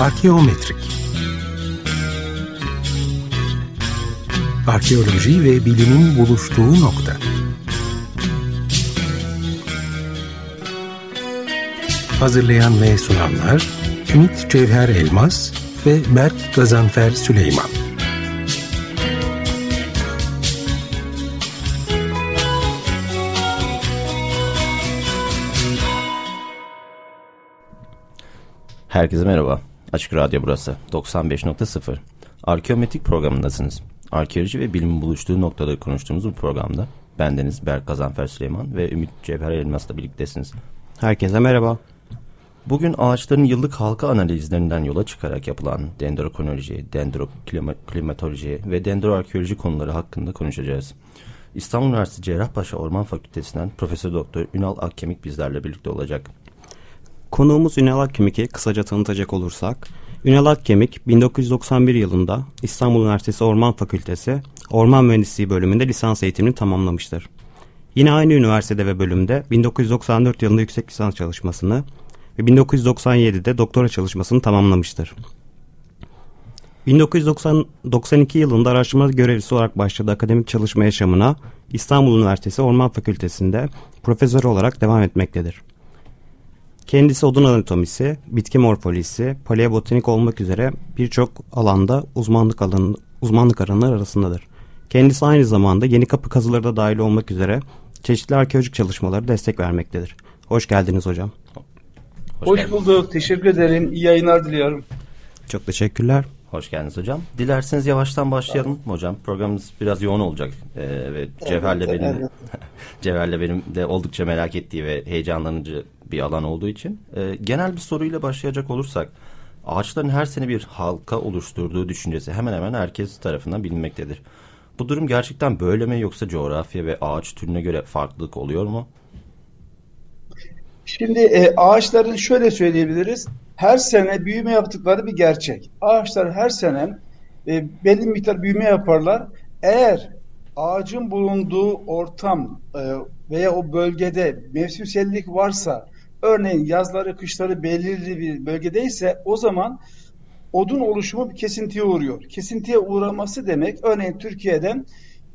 Arkeometrik Arkeoloji ve bilimin buluştuğu nokta. Hazırlayan ve sunanlar Ümit Cevher Elmas ve Berk Gazanfer Süleyman. Herkese merhaba. Açık Radyo burası. 95.0. Arkeometrik programındasınız. Arkeoloji ve bilimin buluştuğu noktada konuştuğumuz bu programda bendeniz Berk Gazanfer Süleyman ve Ümit Cevher Elmas'la birliktesiniz. Herkese merhaba. Bugün ağaçların yıllık halka analizlerinden yola çıkarak yapılan dendrokronoloji, dendroklimatoloji ve dendroarkeoloji konuları hakkında konuşacağız. İstanbul Üniversitesi Cerrahpaşa Orman Fakültesinden Profesör Doktor Ünal Akkemik bizlerle birlikte olacak. Konuğumuz Ünal Akkemik'i kısaca tanıtacak olursak, Ünal Akkemik 1991 yılında İstanbul Üniversitesi Orman Fakültesi Orman Mühendisliği bölümünde lisans eğitimini tamamlamıştır. Yine aynı üniversitede ve bölümde 1994 yılında yüksek lisans çalışmasını ve 1997'de doktora çalışmasını tamamlamıştır. 1992 yılında araştırma görevlisi olarak başladığı akademik çalışma yaşamına İstanbul Üniversitesi Orman Fakültesi'nde profesör olarak devam etmektedir. Kendisi odun anatomisi, bitki morfolojisi, paleobotanik olmak üzere birçok alanda uzmanlık alanı, uzmanlık alanları arasındadır. Kendisi aynı zamanda yeni kapı kazıları da dahil olmak üzere çeşitli arkeolojik çalışmaları destek vermektedir. Hoş geldiniz hocam. Hoş, Hoş bulduk. Teşekkür ederim. İyi yayınlar diliyorum. Çok teşekkürler. Hoş geldiniz hocam. Dilerseniz yavaştan başlayalım hocam. Programımız biraz yoğun olacak ee, ve Cevher'le benim evet. Cevher'le benim de oldukça merak ettiği ve heyecanlanıcı bir alan olduğu için e, genel bir soruyla başlayacak olursak ağaçların her sene bir halka oluşturduğu düşüncesi hemen hemen herkes tarafından bilinmektedir. Bu durum gerçekten böyle mi yoksa coğrafya ve ağaç türüne göre farklılık oluyor mu? Şimdi e, ağaçların şöyle söyleyebiliriz. Her sene büyüme yaptıkları bir gerçek. Ağaçlar her sene e, belli miktar büyüme yaparlar. Eğer ağacın bulunduğu ortam e, veya o bölgede mevsimsellik varsa örneğin yazları kışları belirli bir bölgedeyse o zaman odun oluşumu bir kesintiye uğruyor. Kesintiye uğraması demek örneğin Türkiye'den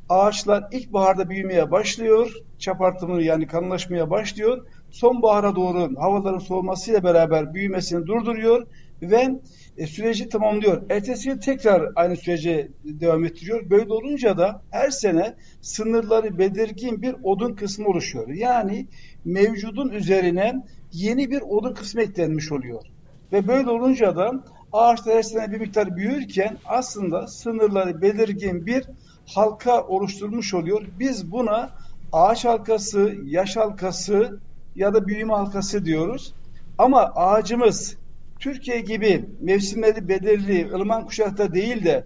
ağaçlar ilkbaharda büyümeye başlıyor. Çap artımı yani kanlaşmaya başlıyor. Sonbahara doğru havaların soğumasıyla beraber büyümesini durduruyor ve e, süreci tamamlıyor. Ertesi yıl tekrar aynı sürece devam ettiriyor. Böyle olunca da her sene sınırları belirgin bir odun kısmı oluşuyor. Yani mevcudun üzerine yeni bir odun kısmı eklenmiş oluyor. Ve böyle olunca da ağaçlar her sene bir miktar büyürken aslında sınırları belirgin bir halka oluşturmuş oluyor. Biz buna ağaç halkası, yaş halkası ya da büyüme halkası diyoruz. Ama ağacımız Türkiye gibi mevsimleri belirli ılıman kuşakta değil de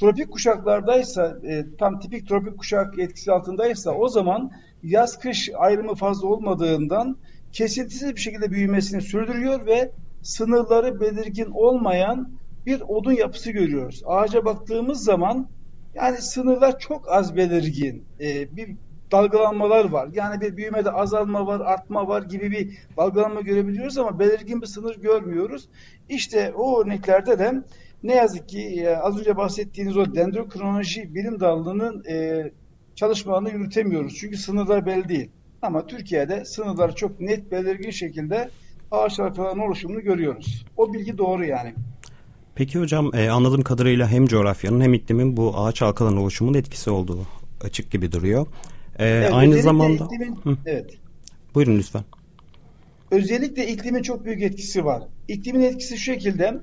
tropik kuşaklardaysa e, tam tipik tropik kuşak etkisi altındaysa o zaman yaz kış ayrımı fazla olmadığından kesintisiz bir şekilde büyümesini sürdürüyor ve sınırları belirgin olmayan bir odun yapısı görüyoruz. Ağaca baktığımız zaman yani sınırlar çok az belirgin. Ee, bir dalgalanmalar var. Yani bir büyümede azalma var, artma var gibi bir dalgalanma görebiliyoruz ama belirgin bir sınır görmüyoruz. İşte o örneklerde de ne yazık ki e, az önce bahsettiğiniz o dendrokronoloji bilim dalının e, çalışmalarını yürütemiyoruz. Çünkü sınırlar belli değil. Ama Türkiye'de sınırlar çok net belirgin şekilde ağaçlar falan oluşumunu görüyoruz. O bilgi doğru yani. Peki hocam e, anladığım kadarıyla hem coğrafyanın hem iklimin bu ağaç halkalarının oluşumunun etkisi olduğu açık gibi duruyor. E, evet, aynı zamanda... Iklimin, evet. Buyurun lütfen. Özellikle iklimin çok büyük etkisi var. İklimin etkisi şu şekilde.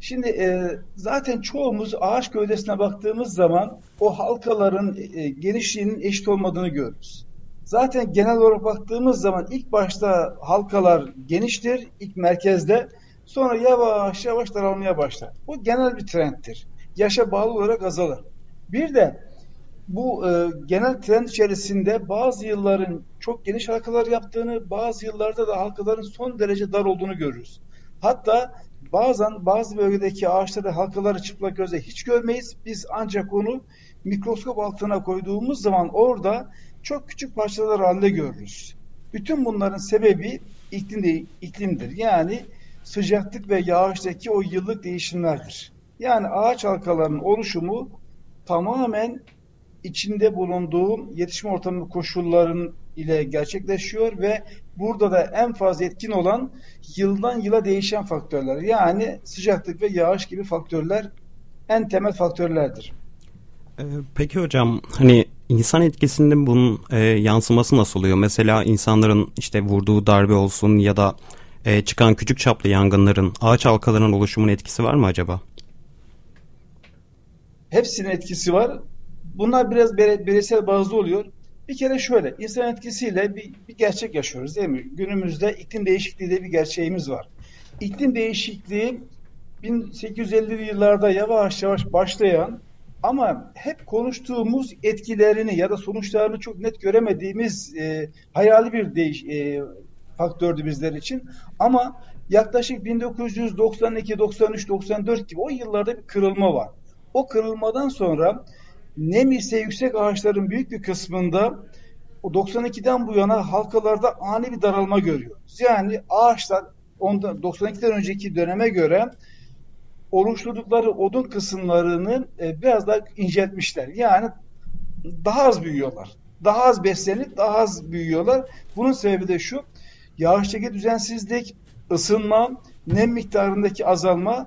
Şimdi e, zaten çoğumuz ağaç gövdesine baktığımız zaman o halkaların e, genişliğinin eşit olmadığını görürüz. Zaten genel olarak baktığımız zaman ilk başta halkalar geniştir, ilk merkezde. Sonra yavaş yavaş daralmaya başlar. Bu genel bir trendtir. Yaşa bağlı olarak azalır. Bir de bu e, genel trend içerisinde bazı yılların çok geniş halkalar yaptığını, bazı yıllarda da halkaların son derece dar olduğunu görürüz. Hatta bazen bazı bölgedeki ağaçlarda halkaları çıplak gözle hiç görmeyiz. Biz ancak onu mikroskop altına koyduğumuz zaman orada çok küçük parçalar halinde görürüz. Bütün bunların sebebi iklim değil, iklimdir. Yani sıcaklık ve yağıştaki o yıllık değişimlerdir. Yani ağaç halkalarının oluşumu tamamen içinde bulunduğu yetişme ortamı koşulların ile gerçekleşiyor ve burada da en fazla etkin olan yıldan yıla değişen faktörler. Yani sıcaklık ve yağış gibi faktörler en temel faktörlerdir. Ee, peki hocam hani insan etkisinde bunun e, yansıması nasıl oluyor? Mesela insanların işte vurduğu darbe olsun ya da e, çıkan küçük çaplı yangınların ağaç halkalarının oluşumun etkisi var mı acaba? Hepsinin etkisi var. Bunlar biraz bireysel bazlı oluyor. Bir kere şöyle, insan etkisiyle bir, bir gerçek yaşıyoruz değil mi? Günümüzde iklim değişikliği de bir gerçeğimiz var. İklim değişikliği 1850'li yıllarda yavaş yavaş başlayan ama hep konuştuğumuz etkilerini ya da sonuçlarını çok net göremediğimiz e, hayali bir değiş, e, faktördü bizler için. Ama yaklaşık 1992, 93, 94 gibi o yıllarda bir kırılma var. O kırılmadan sonra nem ise yüksek ağaçların büyük bir kısmında o 92'den bu yana halkalarda ani bir daralma görüyoruz. Yani ağaçlar ondan 92'den önceki döneme göre oluşturdukları odun kısımlarını e, biraz daha inceltmişler. Yani daha az büyüyorlar. Daha az beslenip daha az büyüyorlar. Bunun sebebi de şu. Yağıştaki düzensizlik, ısınma, nem miktarındaki azalma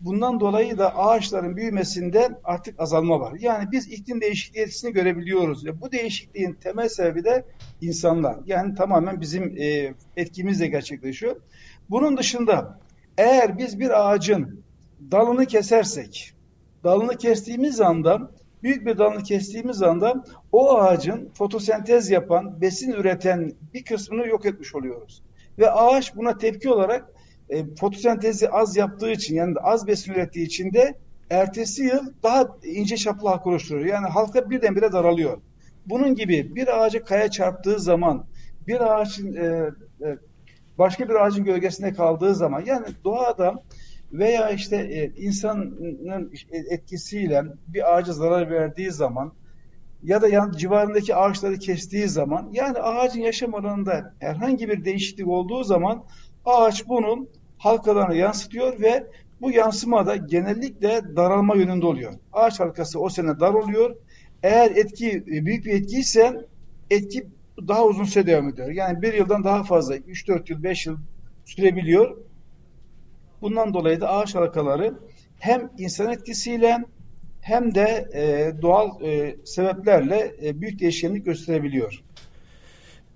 bundan dolayı da ağaçların büyümesinde artık azalma var. Yani biz iklim değişikliği etkisini görebiliyoruz. Ve bu değişikliğin temel sebebi de insanlar. Yani tamamen bizim e, etkimizle gerçekleşiyor. Bunun dışında eğer biz bir ağacın dalını kesersek, dalını kestiğimiz anda, büyük bir dalını kestiğimiz anda o ağacın fotosentez yapan, besin üreten bir kısmını yok etmiş oluyoruz. Ve ağaç buna tepki olarak e, fotosentezi az yaptığı için yani az besin ürettiği için de ertesi yıl daha ince çaplı halka oluşturuyor. Yani halka birdenbire daralıyor. Bunun gibi bir ağaca kaya çarptığı zaman bir ağacın e, e, başka bir ağacın gölgesinde kaldığı zaman yani doğada veya işte e, insanın etkisiyle bir ağaca zarar verdiği zaman ya da yan civarındaki ağaçları kestiği zaman yani ağacın yaşam alanında herhangi bir değişiklik olduğu zaman ağaç bunun halkalarına yansıtıyor ve bu yansıma da genellikle daralma yönünde oluyor. Ağaç halkası o sene dar oluyor. Eğer etki e, büyük bir etki etki daha uzun süre devam ediyor. Yani bir yıldan daha fazla 3-4 yıl 5 yıl sürebiliyor. Bundan dolayı da ağaç halkaları hem insan etkisiyle hem de e, doğal e, sebeplerle e, büyük değişkenlik gösterebiliyor.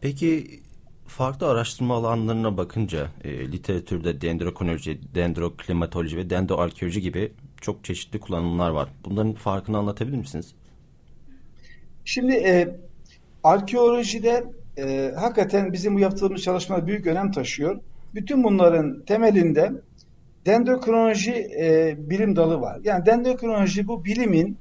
Peki farklı araştırma alanlarına bakınca e, literatürde dendrokronoloji, dendroklimatoloji ve dendroarkeoloji gibi çok çeşitli kullanımlar var. Bunların farkını anlatabilir misiniz? Şimdi e, arkeolojide e, hakikaten bizim bu yaptığımız çalışmalar büyük önem taşıyor. Bütün bunların temelinde dendrokronoloji e, bilim dalı var. Yani dendrokronoloji bu bilimin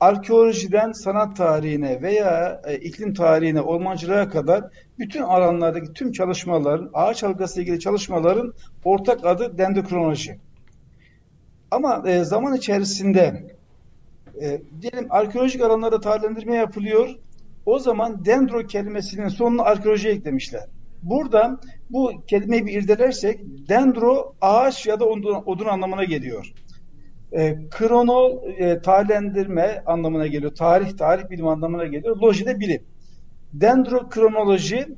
arkeolojiden sanat tarihine veya e, iklim tarihine, ormancılığa kadar bütün alanlardaki tüm çalışmaların, ağaç halkası ilgili çalışmaların ortak adı dendrokronoloji. Ama e, zaman içerisinde e, diyelim arkeolojik alanlarda tarihlendirme yapılıyor. O zaman dendro kelimesinin sonuna arkeoloji eklemişler. Burada bu kelimeyi bir irdelersek dendro ağaç ya da odun, odun anlamına geliyor. E, krono e, tarihlendirme anlamına geliyor. Tarih, tarih bilim anlamına geliyor. Loji de bilim. Dendrokronoloji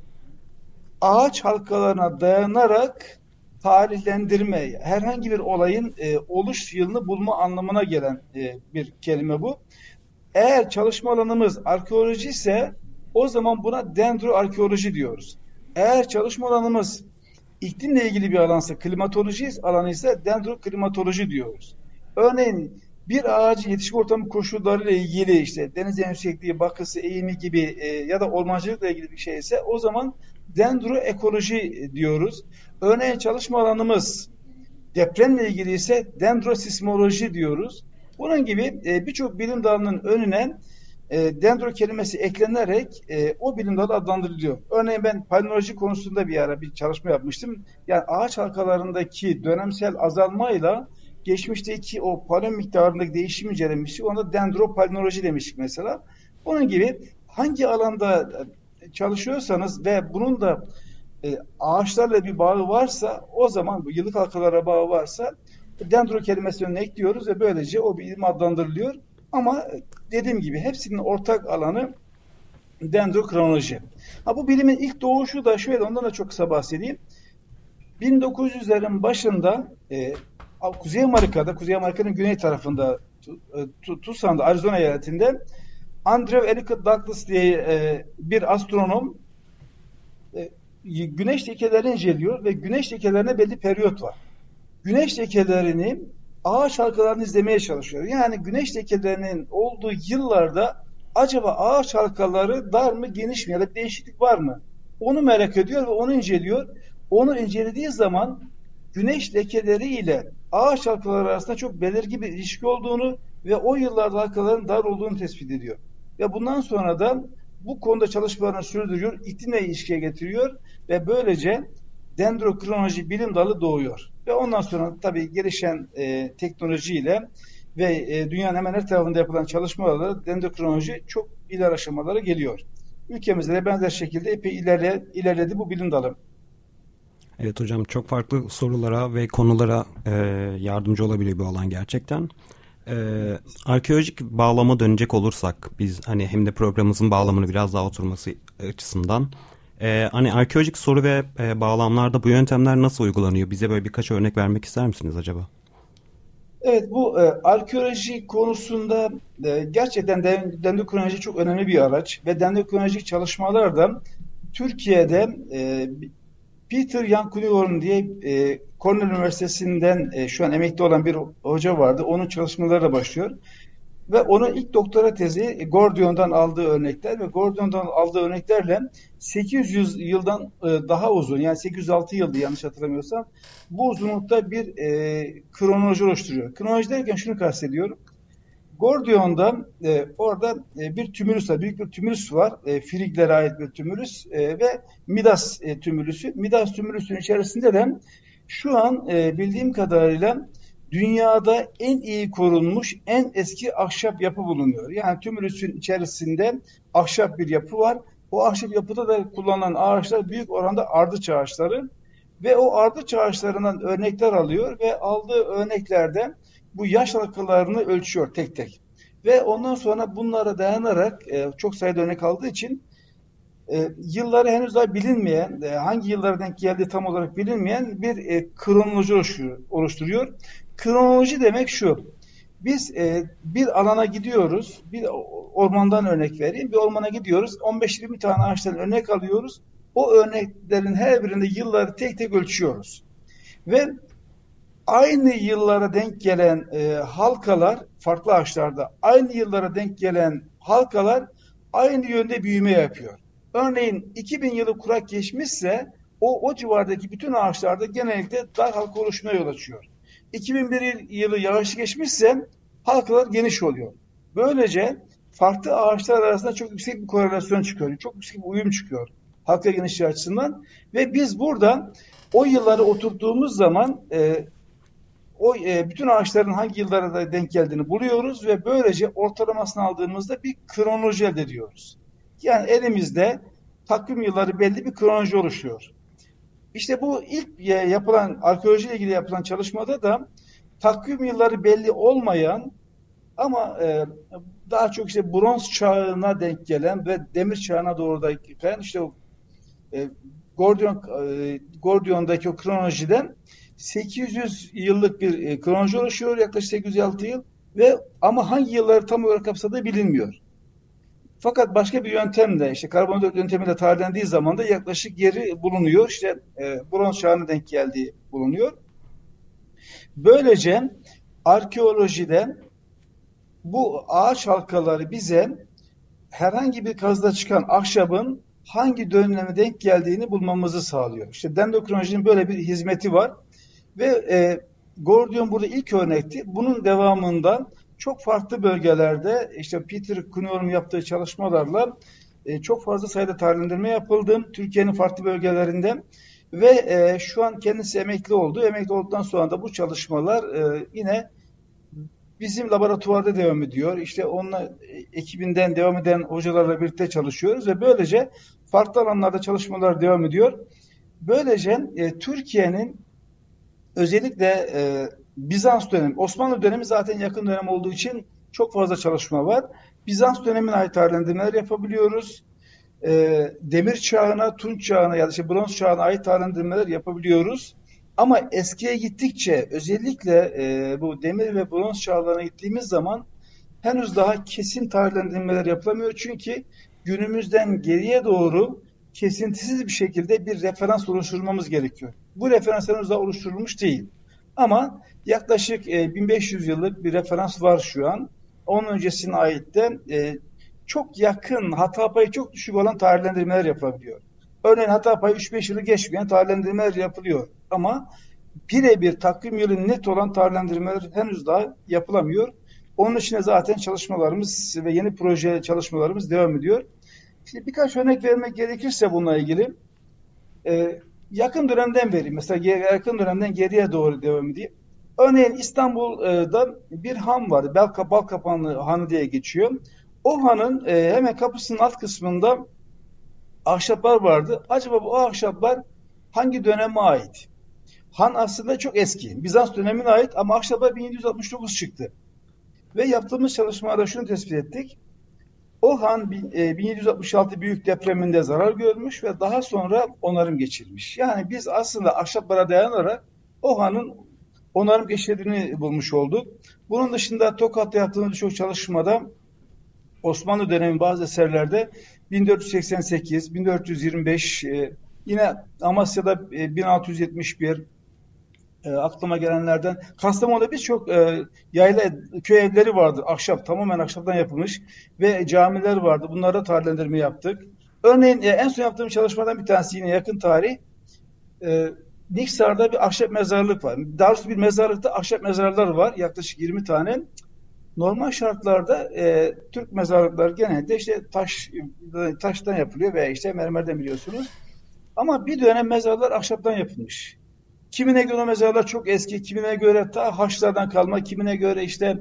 ağaç halkalarına dayanarak tarihlendirme, herhangi bir olayın e, oluş yılını bulma anlamına gelen e, bir kelime bu. Eğer çalışma alanımız arkeoloji ise o zaman buna dendroarkeoloji diyoruz. Eğer çalışma alanımız iklimle ilgili bir alansa, klimatoloji alanı ise dendroklimatoloji diyoruz. Örneğin bir ağacın yetişme ortamı koşullarıyla ilgili işte deniz yüksekliği, bakısı, eğimi gibi e, ya da ormancılıkla ilgili bir şey ise o zaman dendroekoloji diyoruz. Örneğin çalışma alanımız depremle ilgili ise dendrosismoloji diyoruz. Bunun gibi e, birçok bilim dalının önüne e, dendro kelimesi eklenerek e, o bilim dalı adlandırılıyor. Örneğin ben palinoloji konusunda bir ara bir çalışma yapmıştım. Yani ağaç halkalarındaki dönemsel azalmayla geçmişteki o polen miktarındaki değişimi incelemiştik. Onda dendropalinoloji demiştik mesela. Bunun gibi hangi alanda çalışıyorsanız ve bunun da e, ağaçlarla bir bağı varsa o zaman bu yıllık halkalara bağı varsa dendro kelimesini önüne ekliyoruz ve böylece o bilim adlandırılıyor. Ama dediğim gibi hepsinin ortak alanı dendrokronoloji. Ha, bu bilimin ilk doğuşu da şöyle ondan da çok kısa bahsedeyim. 1900'lerin başında e, Kuzey Amerika'da, Kuzey Amerika'nın güney tarafında e, Tucson'da, Arizona eyaletinde Andrew Ellicott Douglas diye e, bir astronom e, güneş lekelerini inceliyor ve güneş lekelerine belli periyot var. Güneş lekelerini ağaç halkalarını izlemeye çalışıyor. Yani güneş lekelerinin olduğu yıllarda acaba ağaç halkaları dar mı geniş mi ya da değişiklik var mı? Onu merak ediyor ve onu inceliyor. Onu incelediği zaman güneş lekeleri ile ağaç halkaları arasında çok belirgin bir ilişki olduğunu ve o yıllarda halkaların dar olduğunu tespit ediyor. Ve bundan sonra da bu konuda çalışmalarını sürdürüyor, iklimle ilişkiye getiriyor ve böylece dendrokronoloji bilim dalı doğuyor. Ve ondan sonra tabii gelişen e, teknolojiyle ve e, dünyanın hemen her tarafında yapılan çalışmalarla dendrokronoloji çok ileri aşamalara geliyor. Ülkemizde de benzer şekilde epey ilerle, ilerledi bu bilim dalı. Evet hocam çok farklı sorulara ve konulara e, yardımcı olabiliyor bu alan gerçekten. E, arkeolojik bağlama dönecek olursak biz hani hem de programımızın bağlamını biraz daha oturması açısından e, hani arkeolojik soru ve e, bağlamlarda bu yöntemler nasıl uygulanıyor? Bize böyle birkaç örnek vermek ister misiniz acaba? Evet bu e, arkeoloji konusunda e, gerçekten dendrokronoloji çok önemli bir araç ve dendrokronolojik çalışmalarda Türkiye'de e, Peter Yankuniorn diye e, Cornell Üniversitesi'nden e, şu an emekli olan bir hoca vardı. Onun çalışmaları da başlıyor. Ve onun ilk doktora tezi e, Gordion'dan aldığı örnekler ve Gordion'dan aldığı örneklerle 800 yıldan e, daha uzun yani 806 yıldı yanlış hatırlamıyorsam bu uzunlukta bir e, kronoloji oluşturuyor. Kronoloji derken şunu kastediyorum. Gordion'da e, orada e, bir tümülüs var, büyük bir tümülüs var. E, Friglere ait bir tümülüs e, ve Midas e, tümülüsü. Midas tümülüsünün içerisinde de şu an e, bildiğim kadarıyla dünyada en iyi korunmuş en eski ahşap yapı bulunuyor. Yani tümülüsün içerisinde ahşap bir yapı var. O ahşap yapıda da kullanılan ağaçlar büyük oranda ardıç ağaçları ve o ardıç ağaçlarından örnekler alıyor ve aldığı örneklerde bu yaş halkalarını ölçüyor tek tek. Ve ondan sonra bunlara dayanarak e, çok sayıda örnek aldığı için e, yılları henüz daha bilinmeyen, e, hangi yıllara denk geldiği tam olarak bilinmeyen bir e, kronoloji oluşturuyor. oluşturuyor. Kronoloji demek şu, biz e, bir alana gidiyoruz, bir ormandan örnek vereyim, bir ormana gidiyoruz, 15-20 tane ağaçtan örnek alıyoruz, o örneklerin her birinde yılları tek tek ölçüyoruz. Ve aynı yıllara denk gelen e, halkalar farklı ağaçlarda aynı yıllara denk gelen halkalar aynı yönde büyüme yapıyor. Örneğin 2000 yılı kurak geçmişse o, o civardaki bütün ağaçlarda genellikle dar halka oluşmaya yol açıyor. 2001 yılı yağış geçmişse halkalar geniş oluyor. Böylece farklı ağaçlar arasında çok yüksek bir korelasyon çıkıyor. Çok yüksek bir uyum çıkıyor halka genişliği açısından. Ve biz burada o yılları oturttuğumuz zaman e, o e, bütün ağaçların hangi yıllara da denk geldiğini buluyoruz ve böylece ortalamasını aldığımızda bir kronoloji elde ediyoruz. Yani elimizde takvim yılları belli bir kronoloji oluşuyor. İşte bu ilk yapılan arkeolojiyle ilgili yapılan çalışmada da takvim yılları belli olmayan ama e, daha çok işte bronz çağına denk gelen ve demir çağına doğru da giden işte o e, Gordion, e, Gordion'daki o kronolojiden 800 yıllık bir e, kronoloji oluşuyor yaklaşık 806 yıl ve ama hangi yılları tam olarak kapsadığı bilinmiyor. Fakat başka bir yöntemle işte karbonhidrat yöntemiyle tarihlendiği zaman da yaklaşık yeri bulunuyor. İşte e, bronz çağına denk geldiği bulunuyor. Böylece arkeolojide bu ağaç halkaları bize herhangi bir kazda çıkan ahşabın hangi döneme denk geldiğini bulmamızı sağlıyor. İşte dendrokronolojinin böyle bir hizmeti var. Ve e, Gordion burada ilk örnekti. Bunun devamında çok farklı bölgelerde işte Peter Kuhneor'un yaptığı çalışmalarla e, çok fazla sayıda tarihlendirme yapıldı. Türkiye'nin farklı bölgelerinde ve e, şu an kendisi emekli oldu. Emekli olduktan sonra da bu çalışmalar e, yine bizim laboratuvarda devam ediyor. İşte onunla e, ekibinden devam eden hocalarla birlikte çalışıyoruz ve böylece farklı alanlarda çalışmalar devam ediyor. Böylece e, Türkiye'nin özellikle e, Bizans dönemi, Osmanlı dönemi zaten yakın dönem olduğu için çok fazla çalışma var. Bizans dönemine ait değerlendirmeler yapabiliyoruz. E, demir çağına, Tunç çağına ya da işte bronz çağına ait değerlendirmeler yapabiliyoruz. Ama eskiye gittikçe özellikle e, bu demir ve bronz çağlarına gittiğimiz zaman henüz daha kesin tarihlendirmeler yapılamıyor. Çünkü günümüzden geriye doğru kesintisiz bir şekilde bir referans oluşturmamız gerekiyor. Bu referans henüz daha oluşturulmuş değil. Ama yaklaşık e, 1500 yıllık bir referans var şu an. Onun öncesine ait de e, çok yakın, hata payı çok düşük olan tarihlendirmeler yapılabiliyor. Örneğin hata payı 3-5 yılı geçmeyen tarihlendirmeler yapılıyor. Ama birebir takvim yılı net olan tarihlendirmeler henüz daha yapılamıyor. Onun için zaten çalışmalarımız ve yeni proje çalışmalarımız devam ediyor. Şimdi birkaç örnek vermek gerekirse bununla ilgili e, yakın dönemden vereyim. Mesela yakın dönemden geriye doğru devam edeyim. Örneğin İstanbul'da bir han vardı. Balka, Balkapanlı Hanı diye geçiyor. O hanın e, hemen kapısının alt kısmında ahşaplar vardı. Acaba bu ahşaplar hangi döneme ait? Han aslında çok eski. Bizans dönemine ait ama ahşaplar 1769 çıktı. Ve yaptığımız çalışmada şunu tespit ettik. O han 1766 e, büyük depreminde zarar görmüş ve daha sonra onarım geçirmiş. Yani biz aslında ahşaplara dayanarak o hanın onarım geçirdiğini bulmuş olduk. Bunun dışında Tokat'ta yaptığımız birçok çalışmada Osmanlı dönemi bazı eserlerde 1488, 1425, e, yine Amasya'da 1671, e, aklıma gelenlerden Kastamonu'da birçok e, yayla köy evleri vardı. Ahşap, tamamen ahşaptan yapılmış ve camiler vardı. Bunlara tarihlendirme yaptık. Örneğin e, en son yaptığım çalışmadan bir tanesi yine yakın tarih. E, Niksar'da bir ahşap mezarlık var. Daha bir mezarlıkta ahşap mezarlar var. Yaklaşık 20 tane. Normal şartlarda e, Türk mezarlıkları genelde işte taş taştan yapılıyor veya işte mermerden biliyorsunuz. Ama bir dönem mezarlar ahşaptan yapılmış. Kimine göre mezarlar çok eski, kimine göre ta Haçlardan kalma, kimine göre işte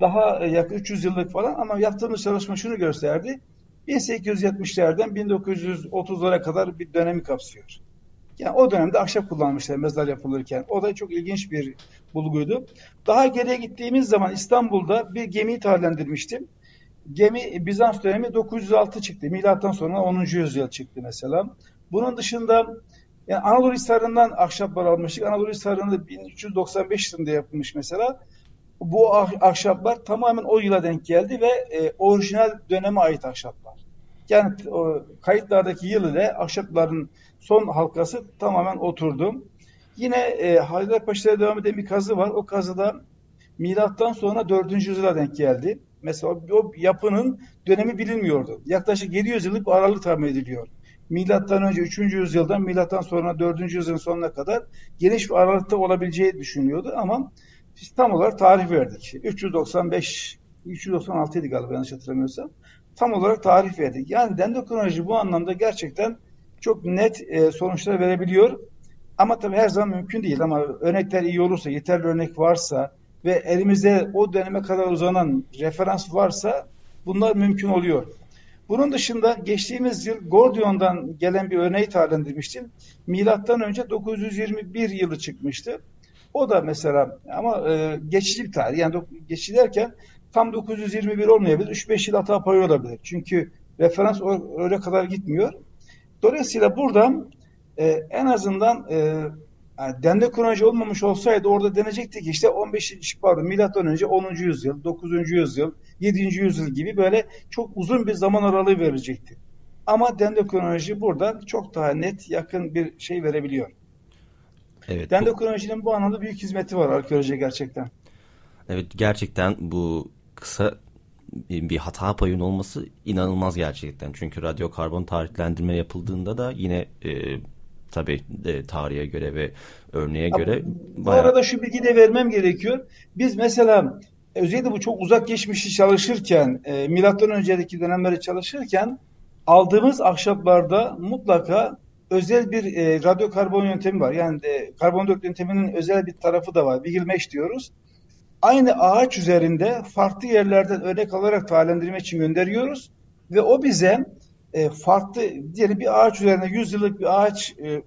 daha yakın 300 yıllık falan ama yaptığımız çalışma şunu gösterdi. 1870'lerden 1930'lara kadar bir dönemi kapsıyor. Yani o dönemde ahşap kullanmışlar mezar yapılırken. O da çok ilginç bir bulguydu. Daha geriye gittiğimiz zaman İstanbul'da bir gemiyi tarihlendirmiştim. Gemi Bizans dönemi 906 çıktı. Milattan sonra 10. yüzyıl çıktı mesela. Bunun dışında yani Anadolu Hisarı'ndan ahşaplar almıştık. Anadolu Hisarı'nda 1395 yılında yapılmış mesela. Bu ah, ahşaplar tamamen o yıla denk geldi ve e, orijinal döneme ait ahşaplar. Yani o, kayıtlardaki yıl ile ahşapların son halkası tamamen oturdu. Yine e, Haydarpaşa'da devam eden bir kazı var. O kazıda milattan sonra 4. yüzyıla denk geldi. Mesela o yapının dönemi bilinmiyordu. Yaklaşık 700 yıllık bir aralık tahmin ediliyor milattan önce 3. yüzyıldan milattan sonra 4. yüzyılın sonuna kadar geniş bir aralıkta olabileceği düşünüyordu ama biz tam olarak tarih verdik. 395 396 idi galiba yanlış hatırlamıyorsam. Tam olarak tarih verdik. Yani dendrokronoloji bu anlamda gerçekten çok net e, sonuçlar verebiliyor. Ama tabii her zaman mümkün değil ama örnekler iyi olursa, yeterli örnek varsa ve elimizde o döneme kadar uzanan referans varsa bunlar mümkün oluyor. Bunun dışında geçtiğimiz yıl Gordion'dan gelen bir örneği tarzlandırmıştım. Milattan önce 921 yılı çıkmıştı. O da mesela ama e, geçici bir tarih. Yani geçici derken tam 921 olmayabilir. 3-5 yıl hata payı olabilir. Çünkü referans öyle kadar gitmiyor. Dolayısıyla buradan e, en azından e, yani dende kronoloji olmamış olsaydı orada denecekti ki işte 15. pardon milattan önce 10. yüzyıl, 9. yüzyıl, 7. yüzyıl gibi böyle çok uzun bir zaman aralığı verecekti. Ama dendrokronoloji burada çok daha net, yakın bir şey verebiliyor. Evet, dendrokronolojinin bu... bu anlamda büyük hizmeti var arkeolojiye gerçekten. Evet gerçekten bu kısa bir hata payının olması inanılmaz gerçekten. Çünkü radyo karbon tarihlendirme yapıldığında da yine e, tabii e, tarihe göre ve örneğe göre. Bu bayağı... arada şu bilgi de vermem gerekiyor. Biz mesela özellikle bu çok uzak geçmişi çalışırken, e, milattan önceki dönemleri çalışırken aldığımız ahşaplarda mutlaka özel bir e, radyo karbon yöntemi var. Yani de, karbondioksit yönteminin özel bir tarafı da var. Wiggle diyoruz. Aynı ağaç üzerinde farklı yerlerden örnek alarak tahalendirme için gönderiyoruz ve o bize e, farklı diyelim bir ağaç üzerine 100 yıllık bir ağaç e,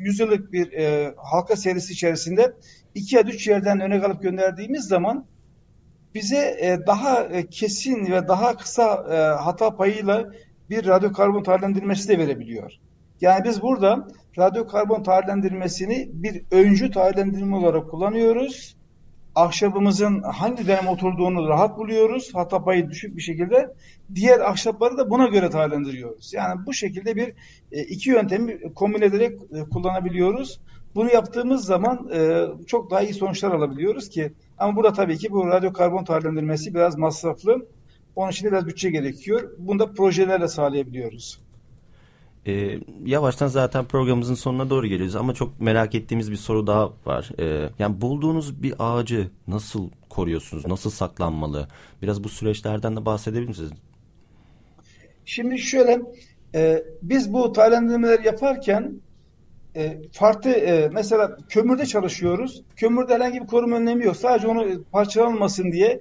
100 yıllık bir e, halka serisi içerisinde iki ya üç yerden öne alıp gönderdiğimiz zaman bize e, daha e, kesin ve daha kısa e, hata payıyla bir radyokarbon tahrlendirmesi de verebiliyor. Yani biz burada radyokarbon tahrlendirmesini bir öncü tahrlendirme olarak kullanıyoruz. Ahşabımızın hangi dönem oturduğunu rahat buluyoruz. Hata payı düşük bir şekilde. Diğer ahşapları da buna göre tahrlendiriyoruz. Yani bu şekilde bir e, iki yöntemi kombine ederek e, kullanabiliyoruz. Bunu yaptığımız zaman e, çok daha iyi sonuçlar alabiliyoruz ki ama burada tabii ki bu radyokarbon tahrlendirmesi biraz masraflı. Onun için biraz bütçe gerekiyor. Bunu da projelerle sağlayabiliyoruz. E, yavaştan zaten programımızın sonuna doğru geliyoruz ama çok merak ettiğimiz bir soru daha var. E, yani bulduğunuz bir ağacı nasıl koruyorsunuz? Nasıl saklanmalı? Biraz bu süreçlerden de bahsedebilir misiniz? Şimdi şöyle e, biz bu tahrlendirmeleri yaparken e, farklı e, mesela kömürde çalışıyoruz. Kömürde herhangi bir koruma önlemi yok. Sadece onu parçalanmasın diye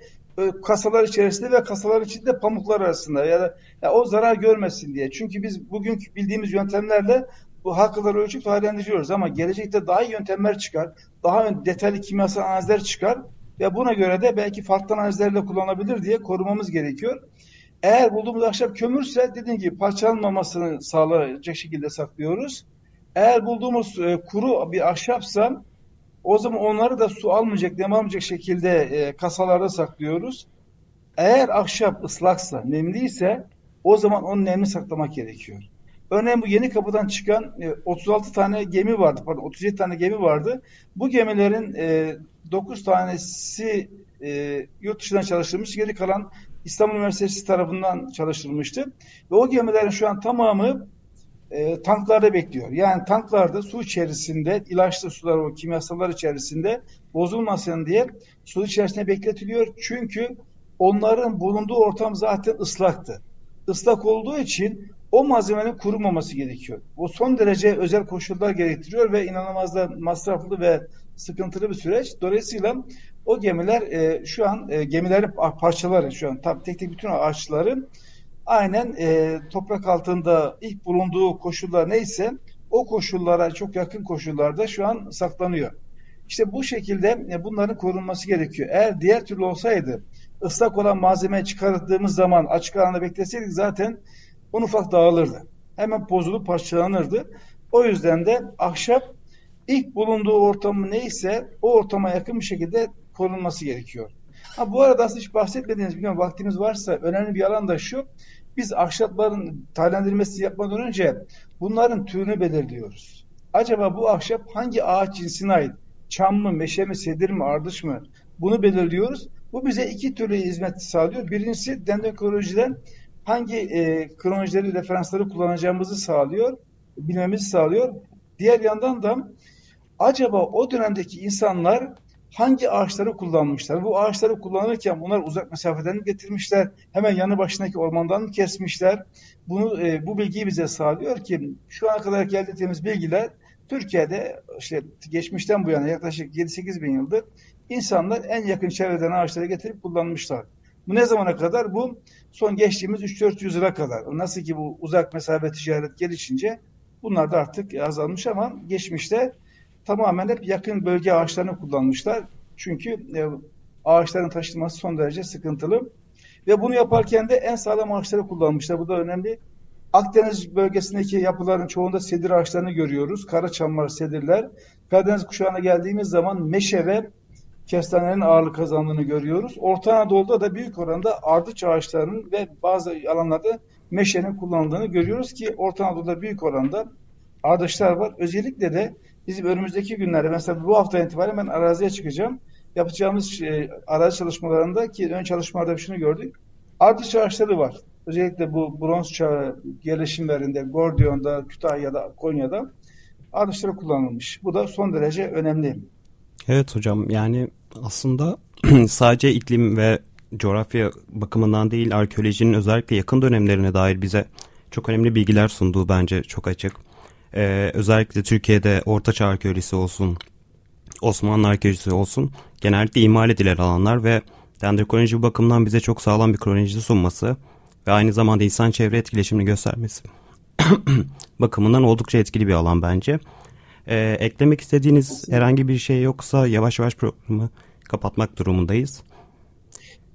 kasalar içerisinde ve kasalar içinde pamuklar arasında ya da ya o zarar görmesin diye. Çünkü biz bugünkü bildiğimiz yöntemlerle bu halkaları ölçüp tahrendiriyoruz ama gelecekte daha iyi yöntemler çıkar. Daha detaylı kimyasal analizler çıkar ve buna göre de belki farklı analizlerle kullanabilir diye korumamız gerekiyor. Eğer bulduğumuz ahşap kömürse dediğim gibi parçalanmamasını sağlayacak şekilde saklıyoruz. Eğer bulduğumuz e, kuru bir ahşapsa o zaman onları da su almayacak, nem almayacak şekilde e, kasalarda saklıyoruz. Eğer ahşap ıslaksa, nemliyse o zaman onu nemli saklamak gerekiyor. Örneğin bu yeni kapıdan çıkan e, 36 tane gemi vardı, pardon 37 tane gemi vardı. Bu gemilerin e, 9 tanesi e, yurt dışından çalıştırılmış, geri kalan İstanbul Üniversitesi tarafından çalıştırılmıştı. Ve o gemilerin şu an tamamı e, tanklarda bekliyor. Yani tanklarda su içerisinde ilaçlı sular o kimyasallar içerisinde bozulmasın diye su içerisinde bekletiliyor. Çünkü onların bulunduğu ortam zaten ıslaktı. Islak olduğu için o malzemenin kurumaması gerekiyor. O son derece özel koşullar gerektiriyor ve inanılmaz da masraflı ve sıkıntılı bir süreç. Dolayısıyla o gemiler e, şu an e, gemilerin parçaları şu an tek tek bütün ağaçların aynen e, toprak altında ilk bulunduğu koşullar neyse o koşullara çok yakın koşullarda şu an saklanıyor. İşte bu şekilde e, bunların korunması gerekiyor. Eğer diğer türlü olsaydı ıslak olan malzemeyi çıkarttığımız zaman açık alanda bekleseydik zaten un ufak dağılırdı. Hemen bozulup parçalanırdı. O yüzden de ahşap ilk bulunduğu ortamı neyse o ortama yakın bir şekilde korunması gerekiyor. Ha, bu arada aslında hiç bahsetmediğiniz bilmiyorum vaktimiz varsa önemli bir alan da şu. Biz ahşapların talendirilmesi yapmadan önce bunların türünü belirliyoruz. Acaba bu ahşap hangi ağaç cinsine ait? Çam mı, meşe mi, sedir mi, ardış mı? Bunu belirliyoruz. Bu bize iki türlü hizmet sağlıyor. Birincisi dendrokolojiden hangi e, kronolojileri, referansları kullanacağımızı sağlıyor, bilmemizi sağlıyor. Diğer yandan da acaba o dönemdeki insanlar hangi ağaçları kullanmışlar? Bu ağaçları kullanırken bunlar uzak mesafeden mi getirmişler? Hemen yanı başındaki ormandan kesmişler? Bunu e, bu bilgiyi bize sağlıyor ki şu ana kadar geldiğimiz bilgiler Türkiye'de işte geçmişten bu yana yaklaşık 7-8 bin yıldır insanlar en yakın çevreden ağaçları getirip kullanmışlar. Bu ne zamana kadar? Bu son geçtiğimiz 3-400 yıla kadar. Nasıl ki bu uzak mesafe ticaret gelişince bunlar da artık azalmış ama geçmişte tamamen hep yakın bölge ağaçlarını kullanmışlar. Çünkü e, ağaçların taşınması son derece sıkıntılı. Ve bunu yaparken de en sağlam ağaçları kullanmışlar. Bu da önemli. Akdeniz bölgesindeki yapıların çoğunda sedir ağaçlarını görüyoruz. Karaçamlar, sedirler. Karadeniz kuşağına geldiğimiz zaman meşe ve kestanenin ağırlık kazandığını görüyoruz. Orta Anadolu'da da büyük oranda ardıç ağaçlarının ve bazı alanlarda meşenin kullanıldığını görüyoruz ki Orta Anadolu'da büyük oranda ardıçlar var. Özellikle de bizim önümüzdeki günlerde mesela bu hafta itibaren ben araziye çıkacağım. Yapacağımız e, arazi çalışmalarında ki ön çalışmalarda şunu gördük. Ardıç ağaçları var. Özellikle bu bronz çağı yerleşimlerinde, Gordion'da, Kütahya'da, Konya'da ardıçları kullanılmış. Bu da son derece önemli. Evet hocam yani aslında sadece iklim ve coğrafya bakımından değil arkeolojinin özellikle yakın dönemlerine dair bize çok önemli bilgiler sunduğu bence çok açık. Ee, özellikle Türkiye'de Ortaçağ arkeolojisi olsun, Osmanlı arkeolojisi olsun genellikle imal edilen alanlar ve dendrokoloji bakımından bize çok sağlam bir kronoloji sunması ve aynı zamanda insan çevre etkileşimini göstermesi bakımından oldukça etkili bir alan bence. Ee, eklemek istediğiniz herhangi bir şey yoksa yavaş yavaş programı kapatmak durumundayız.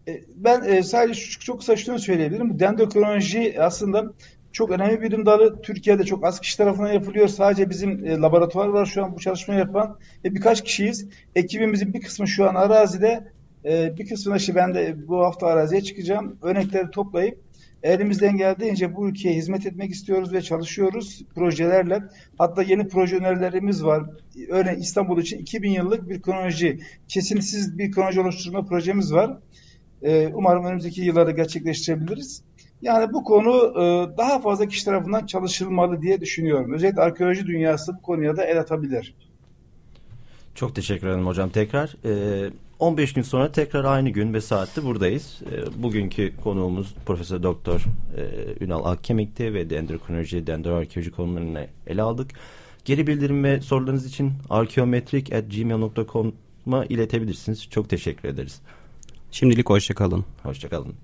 E, ben e, sadece çok kısa şunu söyleyebilirim. Dendrokronoloji aslında çok önemli bir bilim dalı. Türkiye'de çok az kişi tarafından yapılıyor. Sadece bizim e, laboratuvar var şu an bu çalışmayı yapan. E, birkaç kişiyiz. Ekibimizin bir kısmı şu an arazide. E, bir kısmı işte ben de bu hafta araziye çıkacağım. Örnekleri toplayıp elimizden geldiğince bu ülkeye hizmet etmek istiyoruz ve çalışıyoruz projelerle. Hatta yeni proje önerilerimiz var. Örneğin İstanbul için 2000 yıllık bir kronoloji, kesintisiz bir kronoloji oluşturma projemiz var. E, umarım önümüzdeki yıllarda gerçekleştirebiliriz. Yani bu konu e, daha fazla kişi tarafından çalışılmalı diye düşünüyorum. Özellikle arkeoloji dünyası bu konuya da el atabilir. Çok teşekkür ederim hocam tekrar. Ee, 15 gün sonra tekrar aynı gün ve saatte buradayız. Ee, bugünkü konuğumuz Profesör Doktor e, Ünal Akkemik'ti ve dendrokronoloji, dendroarkeoloji konularını ele aldık. Geri bildirim ve sorularınız için arkeometrik.gmail.com'a iletebilirsiniz. Çok teşekkür ederiz. Şimdilik hoşçakalın. Hoşçakalın.